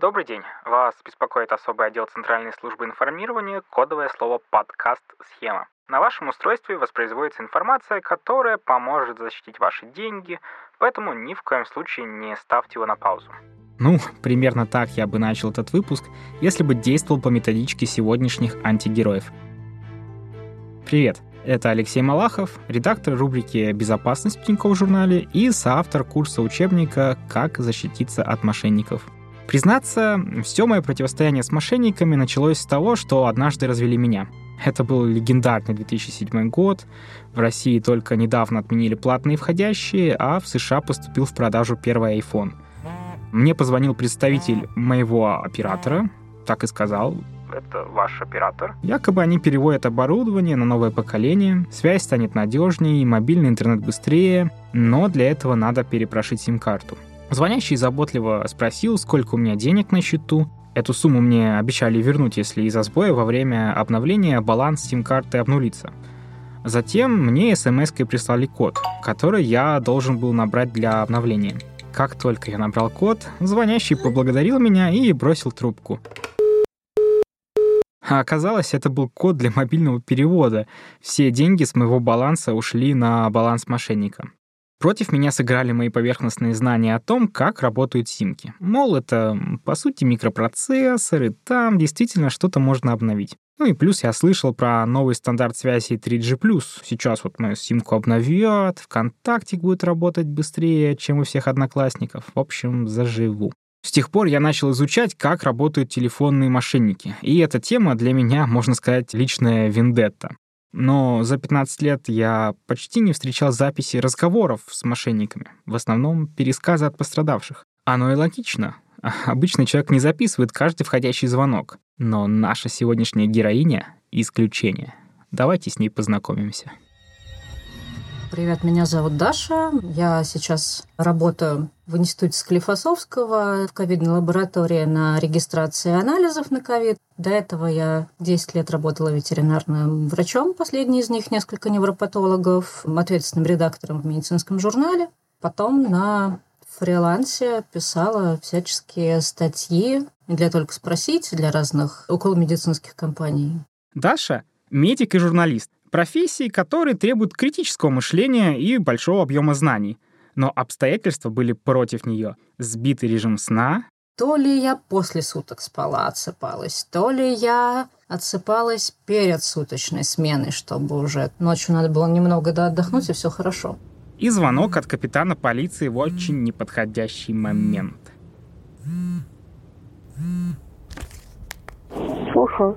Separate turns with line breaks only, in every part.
Добрый день. Вас беспокоит особый отдел Центральной службы информирования, кодовое слово «подкаст схема». На вашем устройстве воспроизводится информация, которая поможет защитить ваши деньги, поэтому ни в коем случае не ставьте его на паузу.
Ну, примерно так я бы начал этот выпуск, если бы действовал по методичке сегодняшних антигероев. Привет, это Алексей Малахов, редактор рубрики «Безопасность» в Тинькофф журнале и соавтор курса учебника «Как защититься от мошенников». Признаться, все мое противостояние с мошенниками началось с того, что однажды развели меня. Это был легендарный 2007 год. В России только недавно отменили платные входящие, а в США поступил в продажу первый iPhone. Мне позвонил представитель моего оператора, так и сказал,
Это ваш оператор?
Якобы они переводят оборудование на новое поколение, связь станет надежнее, мобильный интернет быстрее, но для этого надо перепрошить сим-карту. Звонящий заботливо спросил, сколько у меня денег на счету. Эту сумму мне обещали вернуть, если из-за сбоя во время обновления баланс сим-карты обнулится. Затем мне смс-кой прислали код, который я должен был набрать для обновления. Как только я набрал код, звонящий поблагодарил меня и бросил трубку. А оказалось, это был код для мобильного перевода. Все деньги с моего баланса ушли на баланс мошенника. Против меня сыграли мои поверхностные знания о том, как работают симки. Мол, это, по сути, микропроцессор, и там действительно что-то можно обновить. Ну и плюс я слышал про новый стандарт связи 3G+. Сейчас вот мою симку обновят, ВКонтакте будет работать быстрее, чем у всех одноклассников. В общем, заживу. С тех пор я начал изучать, как работают телефонные мошенники. И эта тема для меня, можно сказать, личная вендетта. Но за 15 лет я почти не встречал записи разговоров с мошенниками, в основном пересказы от пострадавших. Оно и логично. Обычно человек не записывает каждый входящий звонок. Но наша сегодняшняя героиня — исключение. Давайте с ней познакомимся.
Привет, меня зовут Даша. Я сейчас работаю в институте Склифосовского в ковидной лаборатории на регистрации анализов на ковид. До этого я 10 лет работала ветеринарным врачом, последний из них несколько невропатологов, ответственным редактором в медицинском журнале. Потом на фрилансе писала всяческие статьи для только спросить, для разных околомедицинских компаний.
Даша — медик и журналист. Профессии, которые требуют критического мышления и большого объема знаний. Но обстоятельства были против нее. Сбитый режим сна,
То ли я после суток спала, отсыпалась, то ли я отсыпалась перед суточной сменой, чтобы уже ночью надо было немного да отдохнуть, и все хорошо.
и звонок от капитана полиции в очень неподходящий момент.
Слушаю.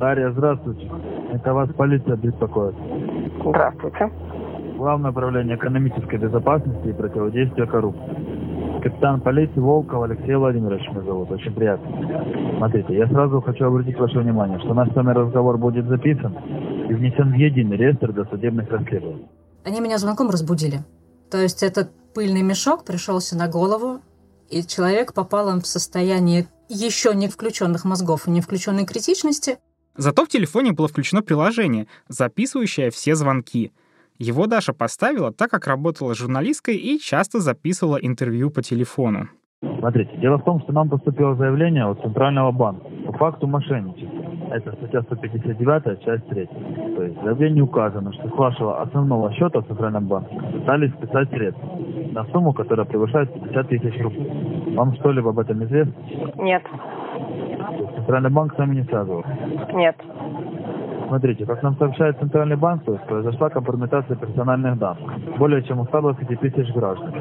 Дарья, здравствуйте. Это вас полиция беспокоит.
Здравствуйте.
Главное управление экономической безопасности и противодействия коррупции. Капитан полиции Волков Алексей Владимирович меня зовут. Очень приятно. Смотрите, я сразу хочу обратить ваше внимание, что наш с вами разговор будет записан и внесен в единый реестр досудебных расследований.
Они меня звонком разбудили. То есть этот пыльный мешок пришелся на голову, и человек попал в состояние еще не включенных мозгов и не включенной критичности.
Зато в телефоне было включено приложение, записывающее все звонки. Его Даша поставила, так как работала журналисткой и часто записывала интервью по телефону.
Смотрите, дело в том, что нам поступило заявление от Центрального банка по факту мошенничества. Это статья 159, часть 3. То есть в заявлении указано, что с вашего основного счета в Центральном банке пытались списать средства на сумму, которая превышает 50 тысяч рублей. Вам что-либо об этом известно?
Нет.
Центральный банк с вами не связывал.
Нет.
Смотрите, как нам сообщает Центральный банк, то есть произошла компрометация персональных данных. Более чем у 120 тысяч граждан.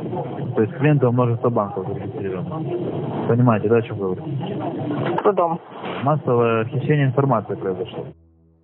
То есть клиентов множество банков зарегистрировано. Понимаете, да, о чем говорю?
С трудом.
Массовое хищение информации произошло.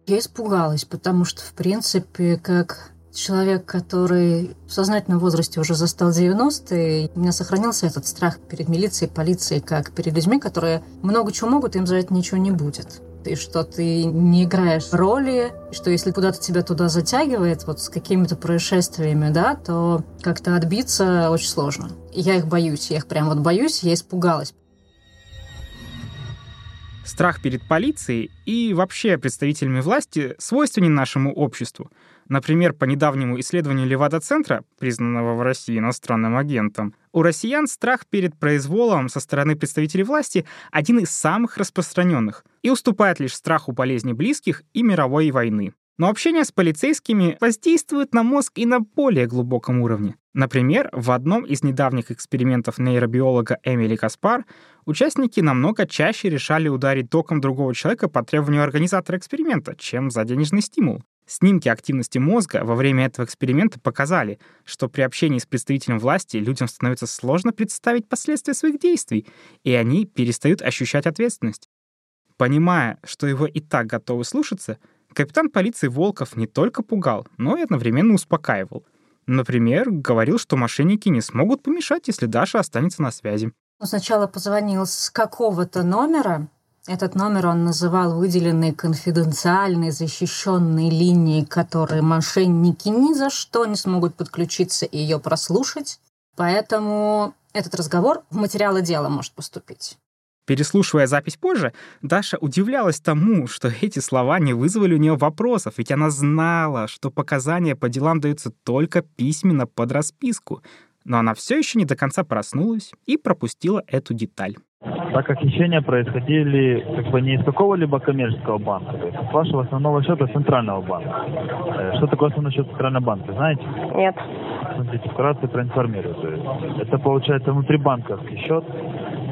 Я испугалась, потому что, в принципе, как человек, который в сознательном возрасте уже застал 90-е, у меня сохранился этот страх перед милицией, полицией, как перед людьми, которые много чего могут, им за это ничего не будет. И что ты не играешь роли, и что если куда-то тебя туда затягивает, вот с какими-то происшествиями, да, то как-то отбиться очень сложно. И я их боюсь, я их прям вот боюсь, я испугалась.
Страх перед полицией и вообще представителями власти свойственен нашему обществу. Например, по недавнему исследованию Левада-центра, признанного в России иностранным агентом, У россиян страх перед произволом со стороны представителей власти один из самых распространенных и уступает лишь страху болезни близких и мировой войны. Но общение с полицейскими воздействует на мозг и на более глубоком уровне. Например, в одном из недавних экспериментов нейробиолога Эмили Каспар участники намного чаще решали ударить током другого человека по требованию организатора эксперимента, чем за денежный стимул. Снимки активности мозга во время этого эксперимента показали, что при общении с представителем власти людям становится сложно представить последствия своих действий, и они перестают ощущать ответственность. Понимая, что его и так готовы слушаться, Капитан полиции Волков не только пугал, но и одновременно успокаивал. Например, говорил, что мошенники не смогут помешать, если Даша останется на связи.
Он сначала позвонил с какого-то номера. Этот номер он называл выделенной конфиденциальной защищенной линией, которой мошенники ни за что не смогут подключиться и ее прослушать. Поэтому этот разговор в материалы дела может поступить.
Переслушивая запись позже, Даша удивлялась тому, что эти слова не вызвали у нее вопросов, ведь она знала, что показания по делам даются только письменно под расписку. Но она все еще не до конца проснулась и пропустила эту деталь.
Так как хищения происходили как бы не из какого-либо коммерческого банка, то есть с вашего основного счета центрального банка. Э, что такое основной счет центрального банка, знаете?
Нет.
Смотрите, вкратце проинформирую. То есть это получается внутрибанковский счет,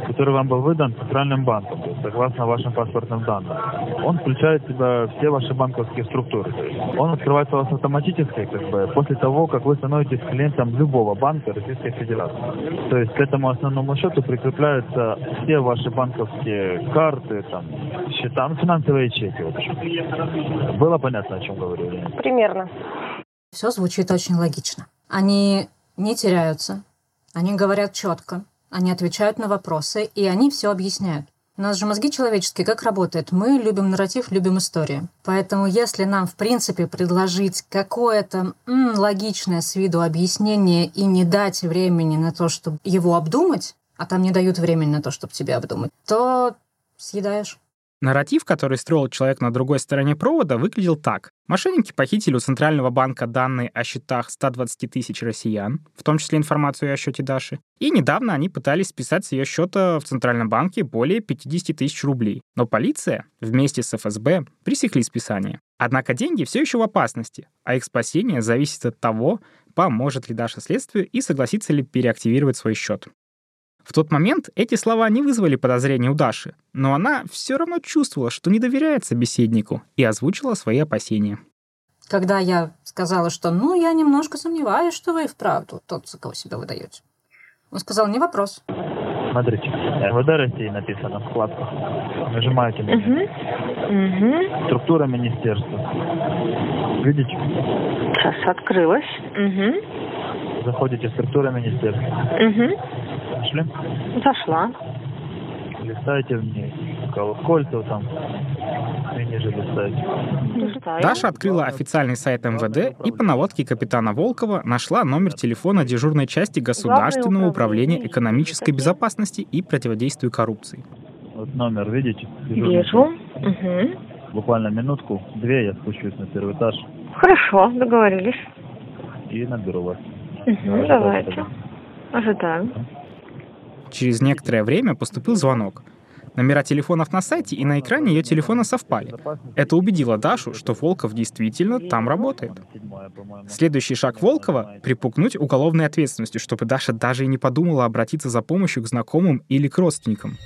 который вам был выдан Центральным банком, согласно вашим паспортным данным. Он включает в себя все ваши банковские структуры. Он открывается у вас автоматически, как бы, после того, как вы становитесь клиентом любого банка Российской Федерации. То есть к этому основному счету прикрепляются все ваши банковские карты, там, счета, ну, финансовые чеки. В общем. Было понятно, о чем говорю?
Примерно.
Все звучит очень логично. Они не теряются, они говорят четко, они отвечают на вопросы, и они все объясняют. У нас же мозги человеческие как работают? Мы любим нарратив, любим историю. Поэтому если нам, в принципе, предложить какое-то м, логичное с виду объяснение и не дать времени на то, чтобы его обдумать, а там не дают времени на то, чтобы тебя обдумать, то съедаешь.
Нарратив, который строил человек на другой стороне провода, выглядел так. Мошенники похитили у Центрального банка данные о счетах 120 тысяч россиян, в том числе информацию о счете Даши. И недавно они пытались списать с ее счета в Центральном банке более 50 тысяч рублей. Но полиция вместе с ФСБ пресекли списание. Однако деньги все еще в опасности, а их спасение зависит от того, поможет ли Даша следствию и согласится ли переактивировать свой счет. В тот момент эти слова не вызвали подозрений у Даши, но она все равно чувствовала, что не доверяет собеседнику, и озвучила свои опасения.
Когда я сказала, что ну, я немножко сомневаюсь, что вы и вправду тот, за кого себя выдаете. Он сказал, не вопрос.
Смотрите, МВД России написано в вкладках. Нажимаете на
Угу. Угу.
Структура министерства. Видите?
Сейчас открылась. Угу.
Заходите в структуру министерства.
Угу.
Нашли?
Зашла.
Листаете в ней. Колокольцев там. И ниже листаете.
Листаю.
Даша открыла официальный сайт МВД и по наводке капитана Волкова нашла номер телефона дежурной части Государственного управления экономической безопасности и противодействию коррупции.
Вот номер, видите?
Вижу. Угу.
Буквально минутку, две я спущусь на первый этаж
Хорошо, договорились.
и наберу вас.
Угу, давайте. Ожидаю.
Через некоторое время поступил звонок. Номера телефонов на сайте и на экране ее телефона совпали. Это убедило Дашу, что Волков действительно там работает. Следующий шаг Волкова — припугнуть уголовной ответственностью, чтобы Даша даже и не подумала обратиться за помощью к знакомым или к родственникам.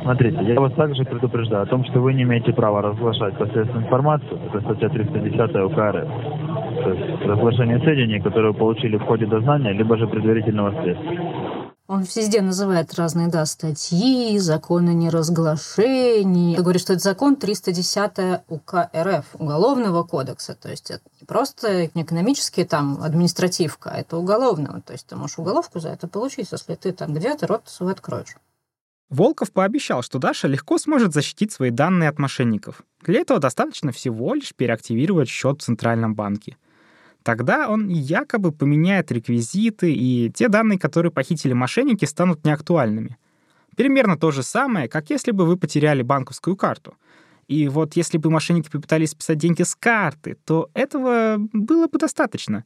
Смотрите, я вас также предупреждаю о том, что вы не имеете права разглашать посредственную информацию. Это статья 310 УК РФ. То есть разглашение сведений, которые вы получили в ходе дознания, либо же предварительного следствия.
Он везде называет разные, да, статьи, законы неразглашения. Ты говоришь, что это закон 310 УК РФ, Уголовного кодекса. То есть это не просто не экономический там административка, а это уголовного. То есть ты можешь уголовку за это получить, если ты там где-то рот свой откроешь.
Волков пообещал, что Даша легко сможет защитить свои данные от мошенников. Для этого достаточно всего лишь переактивировать счет в Центральном банке. Тогда он якобы поменяет реквизиты, и те данные, которые похитили мошенники, станут неактуальными. Примерно то же самое, как если бы вы потеряли банковскую карту. И вот если бы мошенники попытались списать деньги с карты, то этого было бы достаточно.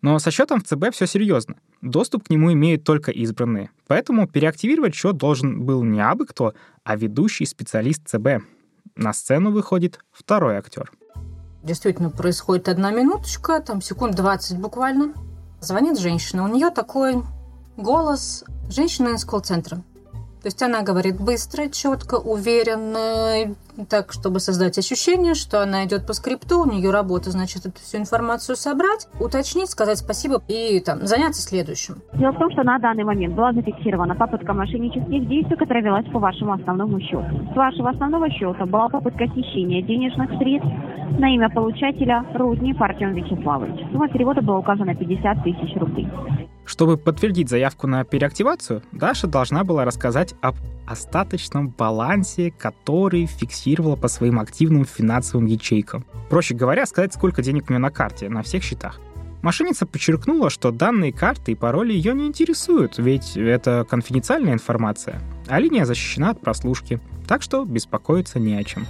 Но со счетом в ЦБ все серьезно. Доступ к нему имеют только избранные. Поэтому переактивировать счет должен был не абы кто, а ведущий специалист ЦБ. На сцену выходит второй актер.
Действительно, происходит одна минуточка, там секунд 20 буквально. Звонит женщина, у нее такой голос женщины из колл-центра. То есть она говорит быстро, четко, уверенно, так, чтобы создать ощущение, что она идет по скрипту, у нее работа, значит, эту всю информацию собрать, уточнить, сказать спасибо и там заняться следующим.
Дело в том, что на данный момент была зафиксирована попытка мошеннических действий, которая велась по вашему основному счету. С вашего основного счета была попытка хищения денежных средств на имя получателя Рудни Артем Вячеславович. Сумма перевода была указана 50 тысяч рублей.
Чтобы подтвердить заявку на переактивацию, Даша должна была рассказать об остаточном балансе, который фиксировала по своим активным финансовым ячейкам. Проще говоря, сказать, сколько денег у нее на карте, на всех счетах. Мошенница подчеркнула, что данные карты и пароли ее не интересуют, ведь это конфиденциальная информация, а линия защищена от прослушки, так что беспокоиться не о чем.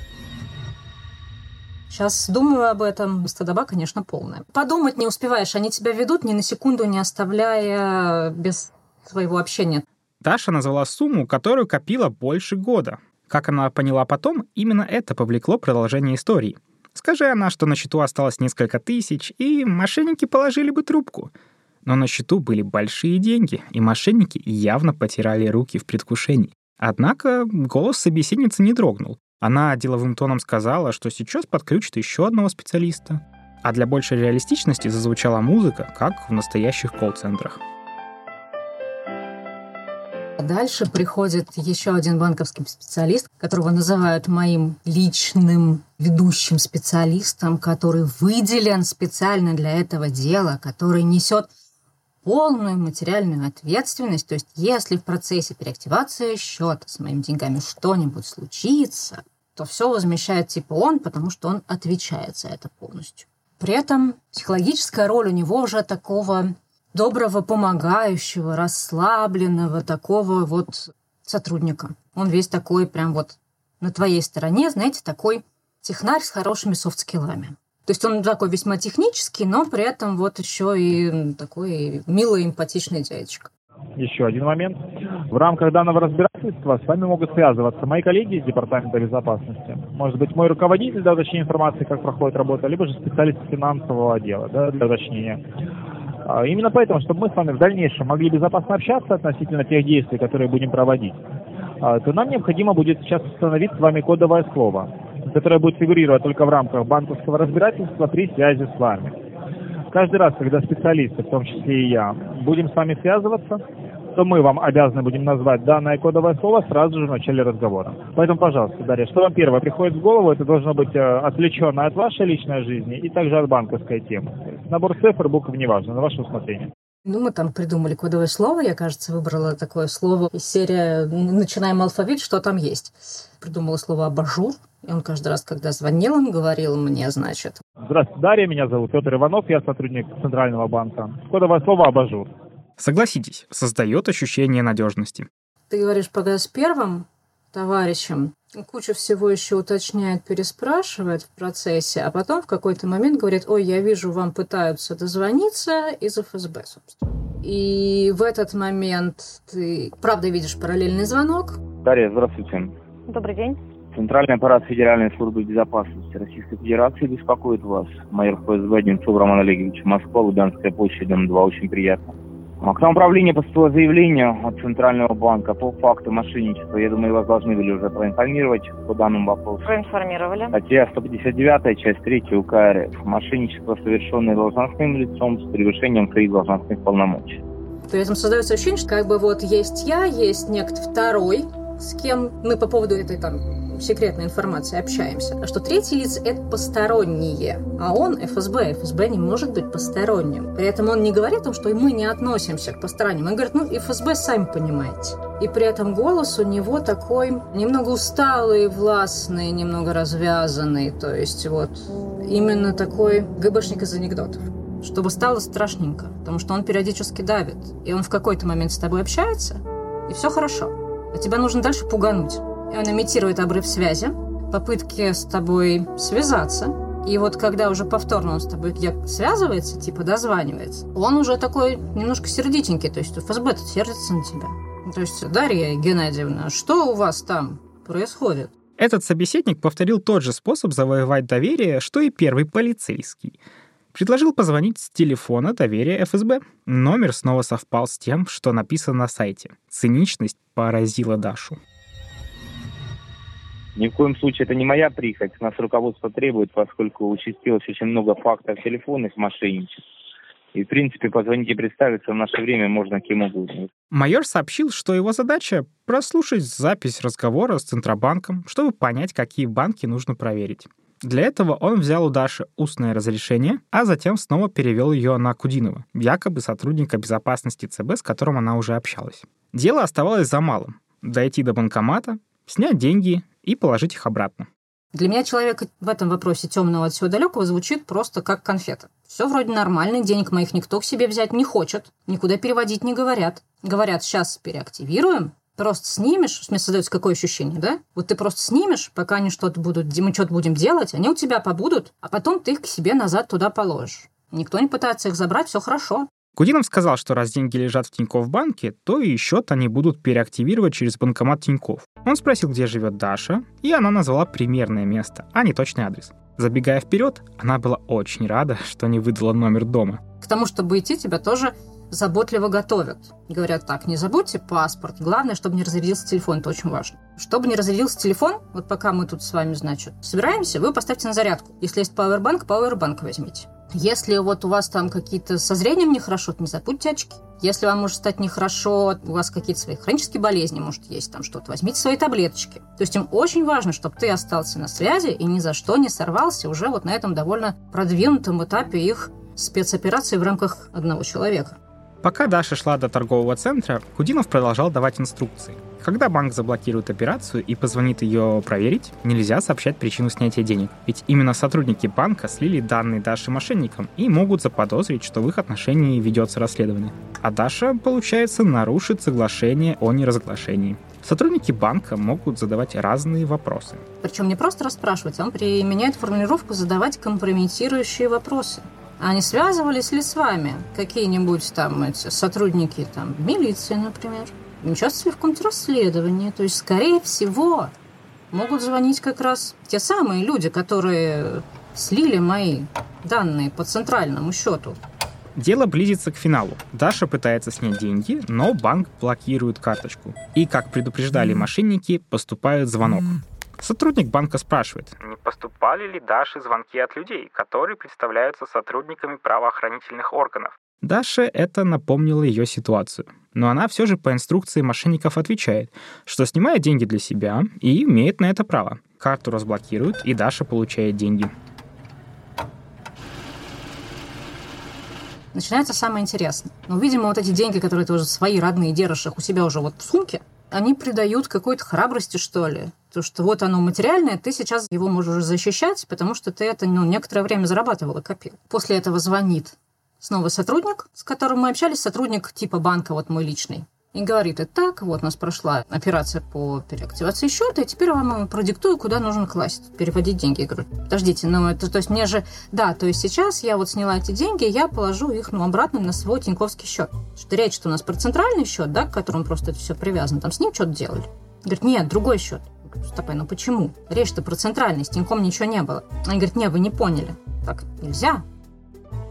Сейчас думаю об этом. Стадоба, конечно, полная. Подумать не успеваешь. Они тебя ведут ни на секунду, не оставляя без своего общения.
Даша назвала сумму, которую копила больше года. Как она поняла потом, именно это повлекло продолжение истории. Скажи она, что на счету осталось несколько тысяч, и мошенники положили бы трубку. Но на счету были большие деньги, и мошенники явно потирали руки в предвкушении. Однако голос собеседницы не дрогнул. Она деловым тоном сказала, что сейчас подключит еще одного специалиста. А для большей реалистичности зазвучала музыка, как в настоящих колл-центрах.
Дальше приходит еще один банковский специалист, которого называют моим личным ведущим специалистом, который выделен специально для этого дела, который несет полную материальную ответственность. То есть, если в процессе переактивации счета с моими деньгами что-нибудь случится, то все возмещает типа он, потому что он отвечает за это полностью. При этом психологическая роль у него уже такого доброго, помогающего, расслабленного, такого вот сотрудника. Он весь такой прям вот на твоей стороне, знаете, такой технарь с хорошими софт-скиллами. То есть он такой весьма технический, но при этом вот еще и такой милый, эмпатичный дядечка.
Еще один момент. В рамках данного разбирательства с вами могут связываться мои коллеги из Департамента безопасности. Может быть, мой руководитель для уточнения информации, как проходит работа, либо же специалист финансового отдела да, для уточнения. А, именно поэтому, чтобы мы с вами в дальнейшем могли безопасно общаться относительно тех действий, которые будем проводить, а, то нам необходимо будет сейчас установить с вами кодовое слово, которое будет фигурировать только в рамках банковского разбирательства при связи с вами. Каждый раз, когда специалисты, в том числе и я, будем с вами связываться, то мы вам обязаны будем назвать данное кодовое слово сразу же в начале разговора. Поэтому, пожалуйста, Дарья, что вам первое приходит в голову, это должно быть э, отвлечено от вашей личной жизни и также от банковской темы. Набор цифр, букв неважно, на ваше усмотрение.
Ну, мы там придумали кодовое слово. Я, кажется, выбрала такое слово из серии «Начинаем алфавит, что там есть». Придумала слово «абажур». И он каждый раз, когда звонил, он говорил мне, значит...
Здравствуйте, Дарья, меня зовут Петр Иванов, я сотрудник Центрального банка. Кодовое слово «абажур».
Согласитесь, создает ощущение надежности.
Ты говоришь, пока с первым товарищем кучу всего еще уточняет, переспрашивает в процессе, а потом в какой-то момент говорит, ой, я вижу, вам пытаются дозвониться из ФСБ, собственно. И в этот момент ты, правда, видишь параллельный звонок.
Дарья, здравствуйте.
Добрый день.
Центральный аппарат Федеральной службы безопасности Российской Федерации беспокоит вас. Майор ФСБ Одинцов Роман Олегович, Москва, Лубянская площадь, дом 2. Очень приятно. А к нам управление поступило заявление от Центрального банка по факту мошенничества. Я думаю, вас должны были уже проинформировать по данному вопросу.
Проинформировали.
Статья 159, часть 3 УК РФ. Мошенничество, совершенное должностным лицом с превышением своих должностных полномочий.
При этом создается ощущение, что как бы вот есть я, есть некто второй, с кем мы по поводу этой там секретной информации общаемся. А что третьи лица — это посторонние. А он ФСБ. ФСБ не может быть посторонним. При этом он не говорит о том, что мы не относимся к посторонним. Он говорит, ну, ФСБ сами понимаете. И при этом голос у него такой немного усталый, властный, немного развязанный. То есть вот именно такой ГБшник из анекдотов чтобы стало страшненько, потому что он периодически давит, и он в какой-то момент с тобой общается, и все хорошо. А тебя нужно дальше пугануть. И он имитирует обрыв связи, попытки с тобой связаться И вот когда уже повторно он с тобой связывается, типа дозванивается, он уже такой немножко сердитенький, то есть ФСБ тут сердится на тебя. То есть, Дарья Геннадьевна, что у вас там происходит?
Этот собеседник повторил тот же способ завоевать доверие, что и первый полицейский. Предложил позвонить с телефона доверия ФСБ. Номер снова совпал с тем, что написано на сайте. Циничность поразила Дашу.
Ни в коем случае это не моя прихоть. Нас руководство требует, поскольку участилось очень много фактов телефонных мошенничеств. И, в принципе, позвонить и представиться в наше время можно кем угодно.
Майор сообщил, что его задача — прослушать запись разговора с Центробанком, чтобы понять, какие банки нужно проверить. Для этого он взял у Даши устное разрешение, а затем снова перевел ее на Кудинова, якобы сотрудника безопасности ЦБ, с которым она уже общалась. Дело оставалось за малым — дойти до банкомата, снять деньги и положить их обратно.
Для меня человек в этом вопросе темного от всего далекого звучит просто как конфета. Все вроде нормально, денег моих никто к себе взять не хочет, никуда переводить не говорят. Говорят, сейчас переактивируем, просто снимешь, мне создается какое ощущение, да? Вот ты просто снимешь, пока они что-то будут, мы что-то будем делать, они у тебя побудут, а потом ты их к себе назад туда положишь. Никто не пытается их забрать, все хорошо.
Кудинов сказал, что раз деньги лежат в Тинькофф банке, то и счет они будут переактивировать через банкомат Тинькофф. Он спросил, где живет Даша, и она назвала примерное место, а не точный адрес. Забегая вперед, она была очень рада, что не выдала номер дома.
К тому, чтобы идти, тебя тоже заботливо готовят. Говорят так, не забудьте паспорт. Главное, чтобы не разрядился телефон, это очень важно. Чтобы не разрядился телефон, вот пока мы тут с вами, значит, собираемся, вы поставьте на зарядку. Если есть пауэрбанк, пауэрбанк возьмите. Если вот у вас там какие-то со зрением нехорошо, то не забудьте очки. Если вам может стать нехорошо, у вас какие-то свои хронические болезни, может, есть там что-то, возьмите свои таблеточки. То есть им очень важно, чтобы ты остался на связи и ни за что не сорвался уже вот на этом довольно продвинутом этапе их спецоперации в рамках одного человека.
Пока Даша шла до торгового центра, Кудинов продолжал давать инструкции. Когда банк заблокирует операцию и позвонит ее проверить, нельзя сообщать причину снятия денег. Ведь именно сотрудники банка слили данные Даши мошенникам и могут заподозрить, что в их отношении ведется расследование. А Даша, получается, нарушит соглашение о неразглашении. Сотрудники банка могут задавать разные вопросы.
Причем не просто расспрашивать, он применяет формулировку «задавать компрометирующие вопросы. А не связывались ли с вами какие-нибудь там эти сотрудники там милиции, например? Участвовали в каком-то расследовании. То есть, скорее всего, могут звонить как раз те самые люди, которые слили мои данные по центральному счету.
Дело близится к финалу. Даша пытается снять деньги, но банк блокирует карточку. И, как предупреждали мошенники, поступает звонок. Сотрудник банка спрашивает.
Не поступали ли Даше звонки от людей, которые представляются сотрудниками правоохранительных органов?
Даше это напомнило ее ситуацию. Но она все же по инструкции мошенников отвечает, что снимает деньги для себя и имеет на это право. Карту разблокируют, и Даша получает деньги.
Начинается самое интересное. Ну, видимо, вот эти деньги, которые ты уже свои родные держишь их у себя уже вот в сумке, они придают какой-то храбрости, что ли. То, что вот оно материальное, ты сейчас его можешь защищать, потому что ты это ну, некоторое время зарабатывал и копил. После этого звонит снова сотрудник, с которым мы общались, сотрудник типа банка, вот мой личный. И говорит, так, вот у нас прошла операция по переактивации счета, и теперь вам продиктую, куда нужно класть, переводить деньги. Я говорю, подождите, ну это, то есть мне же, да, то есть сейчас я вот сняла эти деньги, я положу их, ну, обратно на свой Тиньковский счет. Что речь, что у нас про центральный счет, да, к которому просто это все привязано, там с ним что-то делали. Говорит, нет, другой счет. Стопай, ну почему? Речь-то про центральный, с Тиньком ничего не было. Они говорят, не, вы не поняли. Так, нельзя.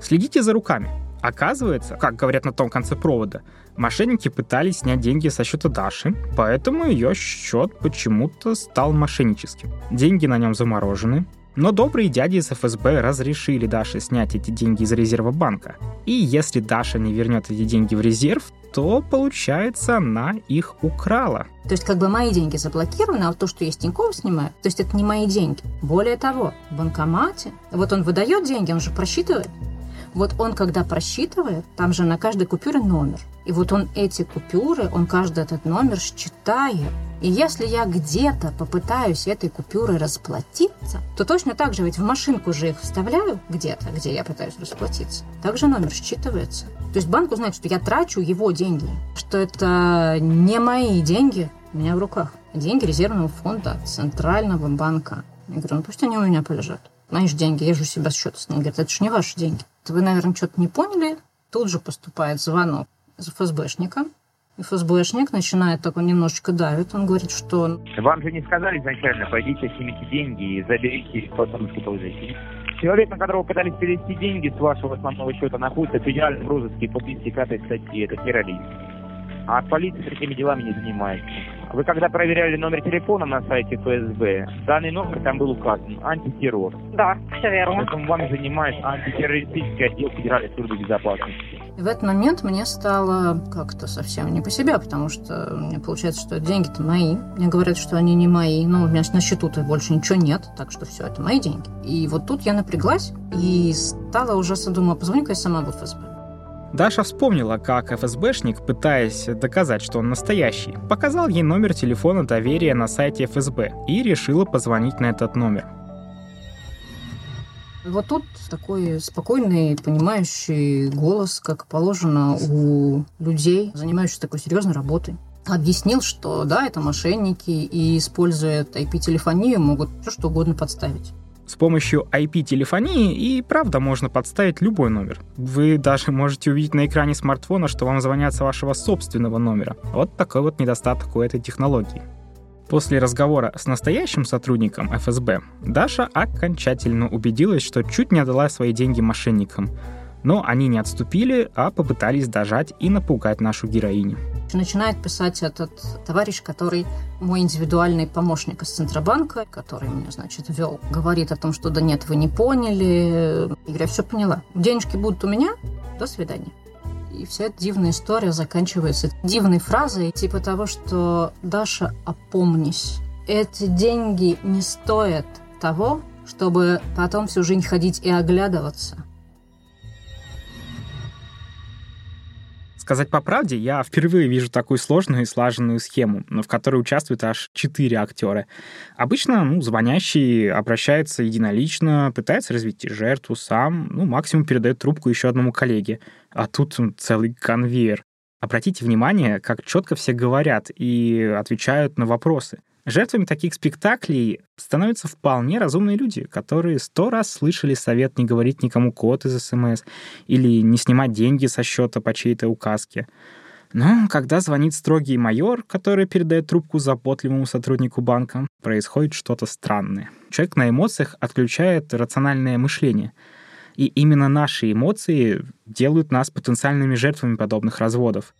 Следите за руками. Оказывается, как говорят на том конце провода, мошенники пытались снять деньги со счета Даши, поэтому ее счет почему-то стал мошенническим. Деньги на нем заморожены, но добрые дяди из ФСБ разрешили Даше снять эти деньги из резерва банка. И если Даша не вернет эти деньги в резерв, то, получается, она их украла.
То есть как бы мои деньги заблокированы, а вот то, что я с Тинькофф снимаю, то есть это не мои деньги. Более того, в банкомате, вот он выдает деньги, он же просчитывает. Вот он, когда просчитывает, там же на каждой купюре номер. И вот он эти купюры, он каждый этот номер считает. И если я где-то попытаюсь этой купюрой расплатиться, то точно так же ведь в машинку же их вставляю где-то, где я пытаюсь расплатиться. Также номер считывается. То есть банк узнает, что я трачу его деньги, что это не мои деньги у меня в руках, а деньги резервного фонда Центрального банка. Я говорю, ну пусть они у меня полежат. Мои же деньги, я же у себя с ним. Говорит, это же не ваши деньги. Вы, наверное, что-то не поняли. Тут же поступает звонок из ФСБшника. ФСБшник начинает такой немножечко давит. Он говорит, что...
Вам же не сказали изначально, пойдите, снимите деньги и заберите, потом продолжите. Человек, на которого пытались перевести деньги с вашего основного счета, находится в федеральном розыске по 35 статье, это терроризм. А полиция такими делами не занимается. Вы когда проверяли номер телефона на сайте ФСБ, данный номер там был указан антитеррор.
Да, все верно.
Поэтому вами занимается антитеррористический отдел Федеральной службы безопасности.
И в этот момент мне стало как-то совсем не по себе, потому что мне получается, что деньги-то мои. Мне говорят, что они не мои. Ну, у меня на счету-то больше ничего нет, так что все, это мои деньги. И вот тут я напряглась и стала ужасно думаю, а позвоню-ка я сама в ФСБ.
Даша вспомнила, как ФСБшник, пытаясь доказать, что он настоящий, показал ей номер телефона доверия на сайте ФСБ и решила позвонить на этот номер.
Вот тут такой спокойный, понимающий голос, как положено у людей, занимающихся такой серьезной работой. Объяснил, что да, это мошенники, и используя IP-телефонию, могут все что угодно подставить.
С помощью IP-телефонии и правда можно подставить любой номер. Вы даже можете увидеть на экране смартфона, что вам звонят с вашего собственного номера. Вот такой вот недостаток у этой технологии. После разговора с настоящим сотрудником ФСБ Даша окончательно убедилась, что чуть не отдала свои деньги мошенникам. Но они не отступили, а попытались дожать и напугать нашу героиню.
Начинает писать этот товарищ, который мой индивидуальный помощник из Центробанка, который меня, значит, вел, говорит о том, что да нет, вы не поняли. Я говорю, все поняла. Денежки будут у меня, до свидания. И вся эта дивная история заканчивается дивной фразой, типа того, что «Даша, опомнись, эти деньги не стоят того, чтобы потом всю жизнь ходить и оглядываться.
Сказать по правде, я впервые вижу такую сложную и слаженную схему, в которой участвуют аж четыре актера. Обычно ну, звонящий обращается единолично, пытается развести жертву сам, ну, максимум передает трубку еще одному коллеге. А тут целый конвейер. Обратите внимание, как четко все говорят и отвечают на вопросы. Жертвами таких спектаклей становятся вполне разумные люди, которые сто раз слышали совет не говорить никому код из СМС или не снимать деньги со счета по чьей-то указке. Но когда звонит строгий майор, который передает трубку заботливому сотруднику банка, происходит что-то странное. Человек на эмоциях отключает рациональное мышление. И именно наши эмоции делают нас потенциальными жертвами подобных разводов.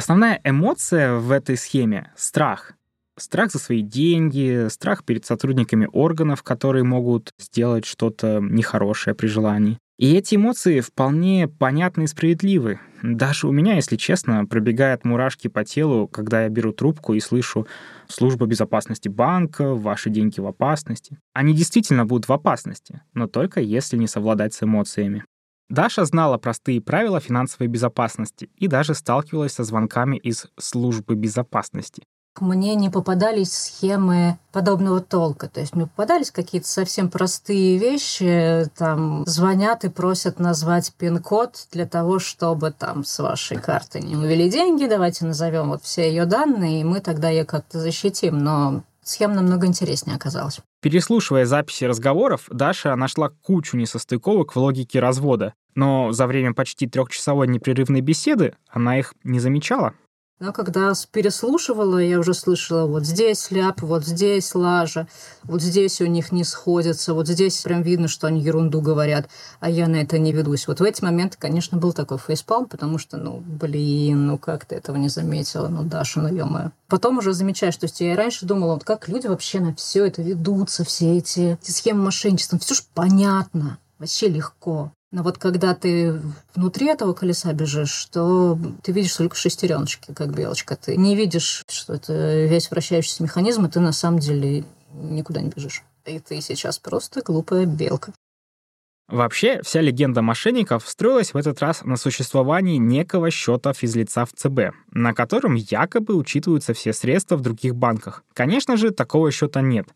Основная эмоция в этой схеме — страх. Страх за свои деньги, страх перед сотрудниками органов, которые могут сделать что-то нехорошее при желании. И эти эмоции вполне понятны и справедливы. Даже у меня, если честно, пробегают мурашки по телу, когда я беру трубку и слышу «Служба безопасности банка», «Ваши деньги в опасности». Они действительно будут в опасности, но только если не совладать с эмоциями. Даша знала простые правила финансовой безопасности и даже сталкивалась со звонками из службы безопасности.
Мне не попадались схемы подобного толка. То есть мне попадались какие-то совсем простые вещи. Там звонят и просят назвать пин-код для того, чтобы там с вашей карты не увели деньги. Давайте назовем вот все ее данные, и мы тогда ее как-то защитим. Но схема намного интереснее оказалась.
Переслушивая записи разговоров, Даша нашла кучу несостыковок в логике развода, но за время почти трехчасовой непрерывной беседы она их не замечала.
Но когда переслушивала, я уже слышала, вот здесь ляп, вот здесь лажа, вот здесь у них не сходятся, вот здесь прям видно, что они ерунду говорят, а я на это не ведусь. Вот в эти моменты, конечно, был такой фейспалм, потому что, ну, блин, ну как ты этого не заметила, ну, Даша, ну, ё Потом уже замечаешь, то есть я и раньше думала, вот как люди вообще на все это ведутся, все эти, эти схемы мошенничества, все ж понятно, вообще легко. Но вот когда ты внутри этого колеса бежишь, то ты видишь только шестереночки, как белочка. Ты не видишь, что это весь вращающийся механизм, и ты на самом деле никуда не бежишь. И ты сейчас просто глупая белка.
Вообще, вся легенда мошенников строилась в этот раз на существовании некого счета физлица в ЦБ, на котором якобы учитываются все средства в других банках. Конечно же, такого счета нет.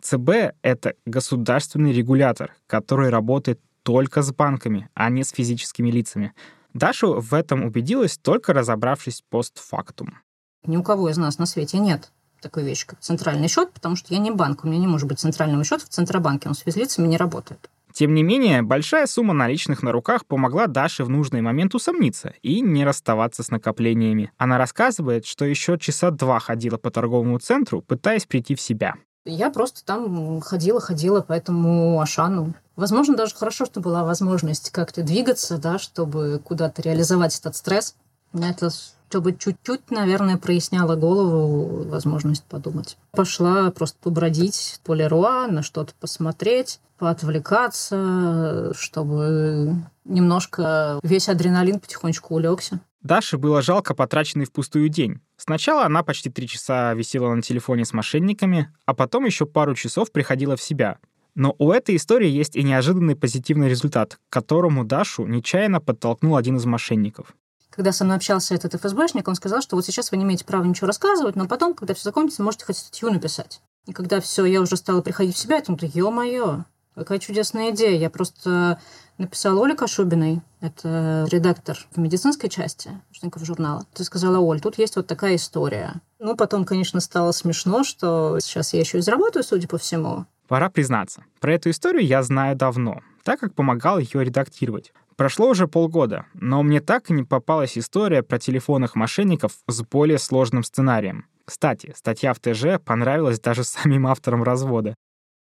ЦБ — это государственный регулятор, который работает только с банками, а не с физическими лицами. Даша в этом убедилась, только разобравшись постфактум.
Ни у кого из нас на свете нет такой вещи, как центральный счет, потому что я не банк, у меня не может быть центрального счета в Центробанке, он с физлицами не работает.
Тем не менее, большая сумма наличных на руках помогла Даше в нужный момент усомниться и не расставаться с накоплениями. Она рассказывает, что еще часа два ходила по торговому центру, пытаясь прийти в себя.
Я просто там ходила-ходила по этому Ашану. Возможно, даже хорошо, что была возможность как-то двигаться, да, чтобы куда-то реализовать этот стресс. Это чтобы чуть-чуть, наверное, проясняло голову возможность подумать. Пошла просто побродить по Леруа, на что-то посмотреть, поотвлекаться, чтобы немножко весь адреналин потихонечку улегся.
Даше было жалко потраченный впустую день. Сначала она почти три часа висела на телефоне с мошенниками, а потом еще пару часов приходила в себя. Но у этой истории есть и неожиданный позитивный результат, к которому Дашу нечаянно подтолкнул один из мошенников.
Когда со мной общался этот ФСБшник, он сказал, что вот сейчас вы не имеете права ничего рассказывать, но потом, когда все закончится, можете хоть статью написать. И когда все, я уже стала приходить в себя, я думаю, ё-моё, какая чудесная идея. Я просто написала Оле Кашубиной, это редактор в медицинской части научников журнала. Ты сказала, Оль, тут есть вот такая история. Ну, потом, конечно, стало смешно, что сейчас я еще и заработаю, судя по всему.
Пора признаться, про эту историю я знаю давно, так как помогал ее редактировать. Прошло уже полгода, но мне так и не попалась история про телефонных мошенников с более сложным сценарием. Кстати, статья в ТЖ понравилась даже самим авторам развода.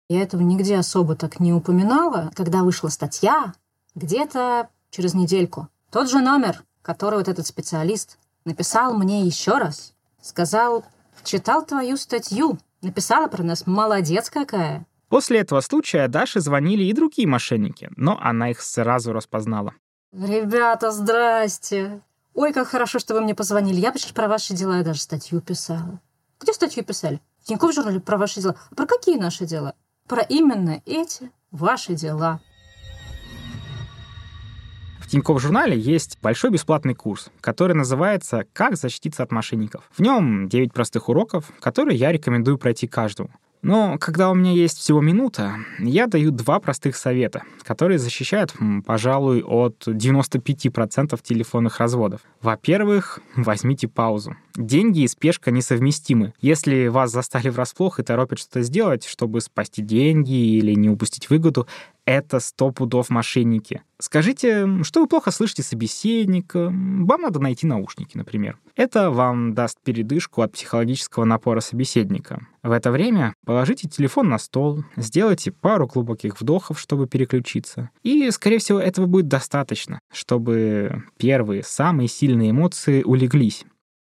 Я этого нигде особо так не упоминала. Когда вышла статья, где-то через недельку, тот же номер, который вот этот специалист написал мне еще раз, сказал, читал твою статью, написала про нас, молодец какая.
После этого случая Даше звонили и другие мошенники, но она их сразу распознала.
Ребята, здрасте. Ой, как хорошо, что вы мне позвонили. Я почти про ваши дела я даже статью писала. Где статью писали? В Тинькофф журнале про ваши дела. А про какие наши дела? Про именно эти ваши дела.
В Тинькофф журнале есть большой бесплатный курс, который называется «Как защититься от мошенников». В нем 9 простых уроков, которые я рекомендую пройти каждому. Но когда у меня есть всего минута, я даю два простых совета, которые защищают, пожалуй, от 95% телефонных разводов. Во-первых, возьмите паузу. Деньги и спешка несовместимы. Если вас застали врасплох и торопят что-то сделать, чтобы спасти деньги или не упустить выгоду, это сто пудов мошенники. Скажите, что вы плохо слышите собеседника, вам надо найти наушники, например. Это вам даст передышку от психологического напора собеседника. В это время положите телефон на стол, сделайте пару глубоких вдохов, чтобы переключиться. И, скорее всего, этого будет достаточно, чтобы первые, самые сильные эмоции улеглись.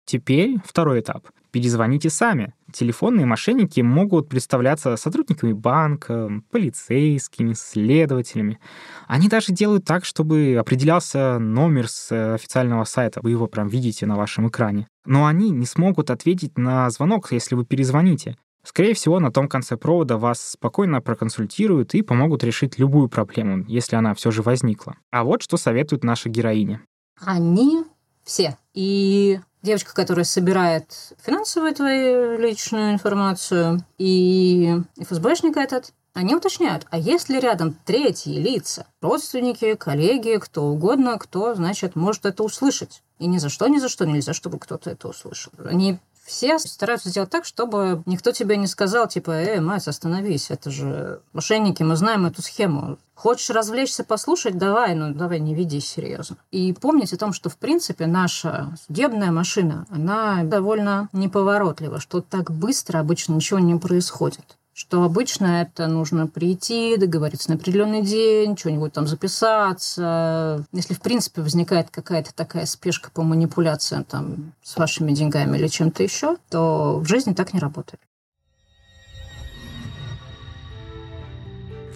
Теперь второй этап. Перезвоните сами. Телефонные мошенники могут представляться сотрудниками банка, полицейскими, следователями. Они даже делают так, чтобы определялся номер с официального сайта. Вы его прям видите на вашем экране. Но они не смогут ответить на звонок, если вы перезвоните. Скорее всего, на том конце провода вас спокойно проконсультируют и помогут решить любую проблему, если она все же возникла. А вот что советует наша героиня.
Они все. И девочка, которая собирает финансовую твою личную информацию, и ФСБшник этот, они уточняют, а есть ли рядом третьи лица, родственники, коллеги, кто угодно, кто, значит, может это услышать. И ни за что, ни за что нельзя, чтобы кто-то это услышал. Они все стараются сделать так, чтобы никто тебе не сказал, типа, эй, мать, остановись, это же мошенники, мы знаем эту схему. Хочешь развлечься, послушать, давай, но давай не ведись серьезно. И помнить о том, что, в принципе, наша судебная машина, она довольно неповоротлива, что так быстро обычно ничего не происходит что обычно это нужно прийти, договориться на определенный день, что-нибудь там записаться. Если, в принципе, возникает какая-то такая спешка по манипуляциям там, с вашими деньгами или чем-то еще, то в жизни так не работает.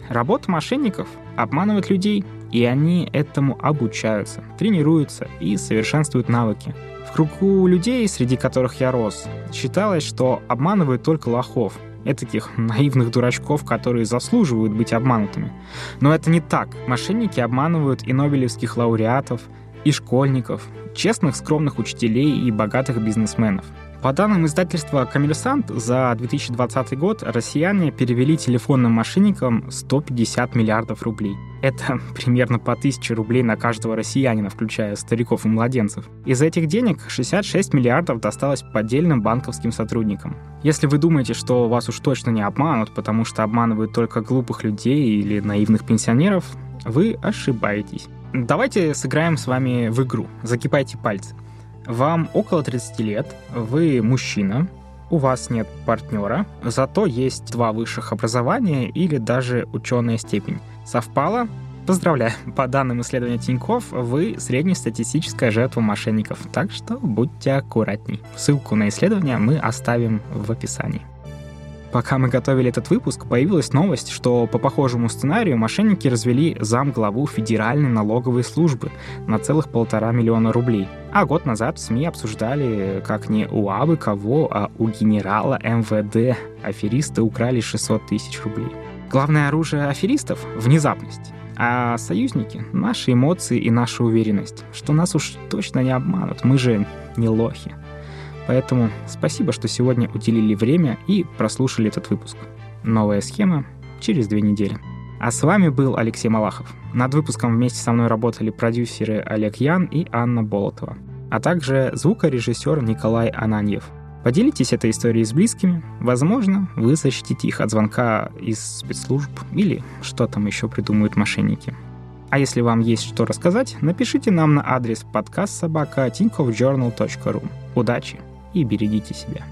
Работа мошенников — обманывать людей, и они этому обучаются, тренируются и совершенствуют навыки. В кругу людей, среди которых я рос, считалось, что обманывают только лохов — этаких наивных дурачков, которые заслуживают быть обманутыми. Но это не так. Мошенники обманывают и нобелевских лауреатов, и школьников, честных, скромных учителей и богатых бизнесменов. По данным издательства «Коммерсант», за 2020 год россияне перевели телефонным мошенникам 150 миллиардов рублей. Это примерно по 1000 рублей на каждого россиянина, включая стариков и младенцев. Из этих денег 66 миллиардов досталось поддельным банковским сотрудникам. Если вы думаете, что вас уж точно не обманут, потому что обманывают только глупых людей или наивных пенсионеров, вы ошибаетесь. Давайте сыграем с вами в игру. Закипайте пальцы. Вам около 30 лет, вы мужчина, у вас нет партнера, зато есть два высших образования или даже ученая степень. Совпало? Поздравляю, по данным исследования Тиньков, вы среднестатистическая жертва мошенников, так что будьте аккуратней. Ссылку на исследование мы оставим в описании. Пока мы готовили этот выпуск, появилась новость, что по похожему сценарию мошенники развели замглаву Федеральной налоговой службы на целых полтора миллиона рублей. А год назад в СМИ обсуждали, как не у абы кого, а у генерала МВД аферисты украли 600 тысяч рублей. Главное оружие аферистов — внезапность. А союзники — наши эмоции и наша уверенность, что нас уж точно не обманут, мы же не лохи. Поэтому спасибо, что сегодня уделили время и прослушали этот выпуск. Новая схема через две недели. А с вами был Алексей Малахов. Над выпуском вместе со мной работали продюсеры Олег Ян и Анна Болотова, а также звукорежиссер Николай Ананьев. Поделитесь этой историей с близкими. Возможно, вы защитите их от звонка из спецслужб или что там еще придумают мошенники. А если вам есть что рассказать, напишите нам на адрес подкаст собака Удачи! И берегите себя.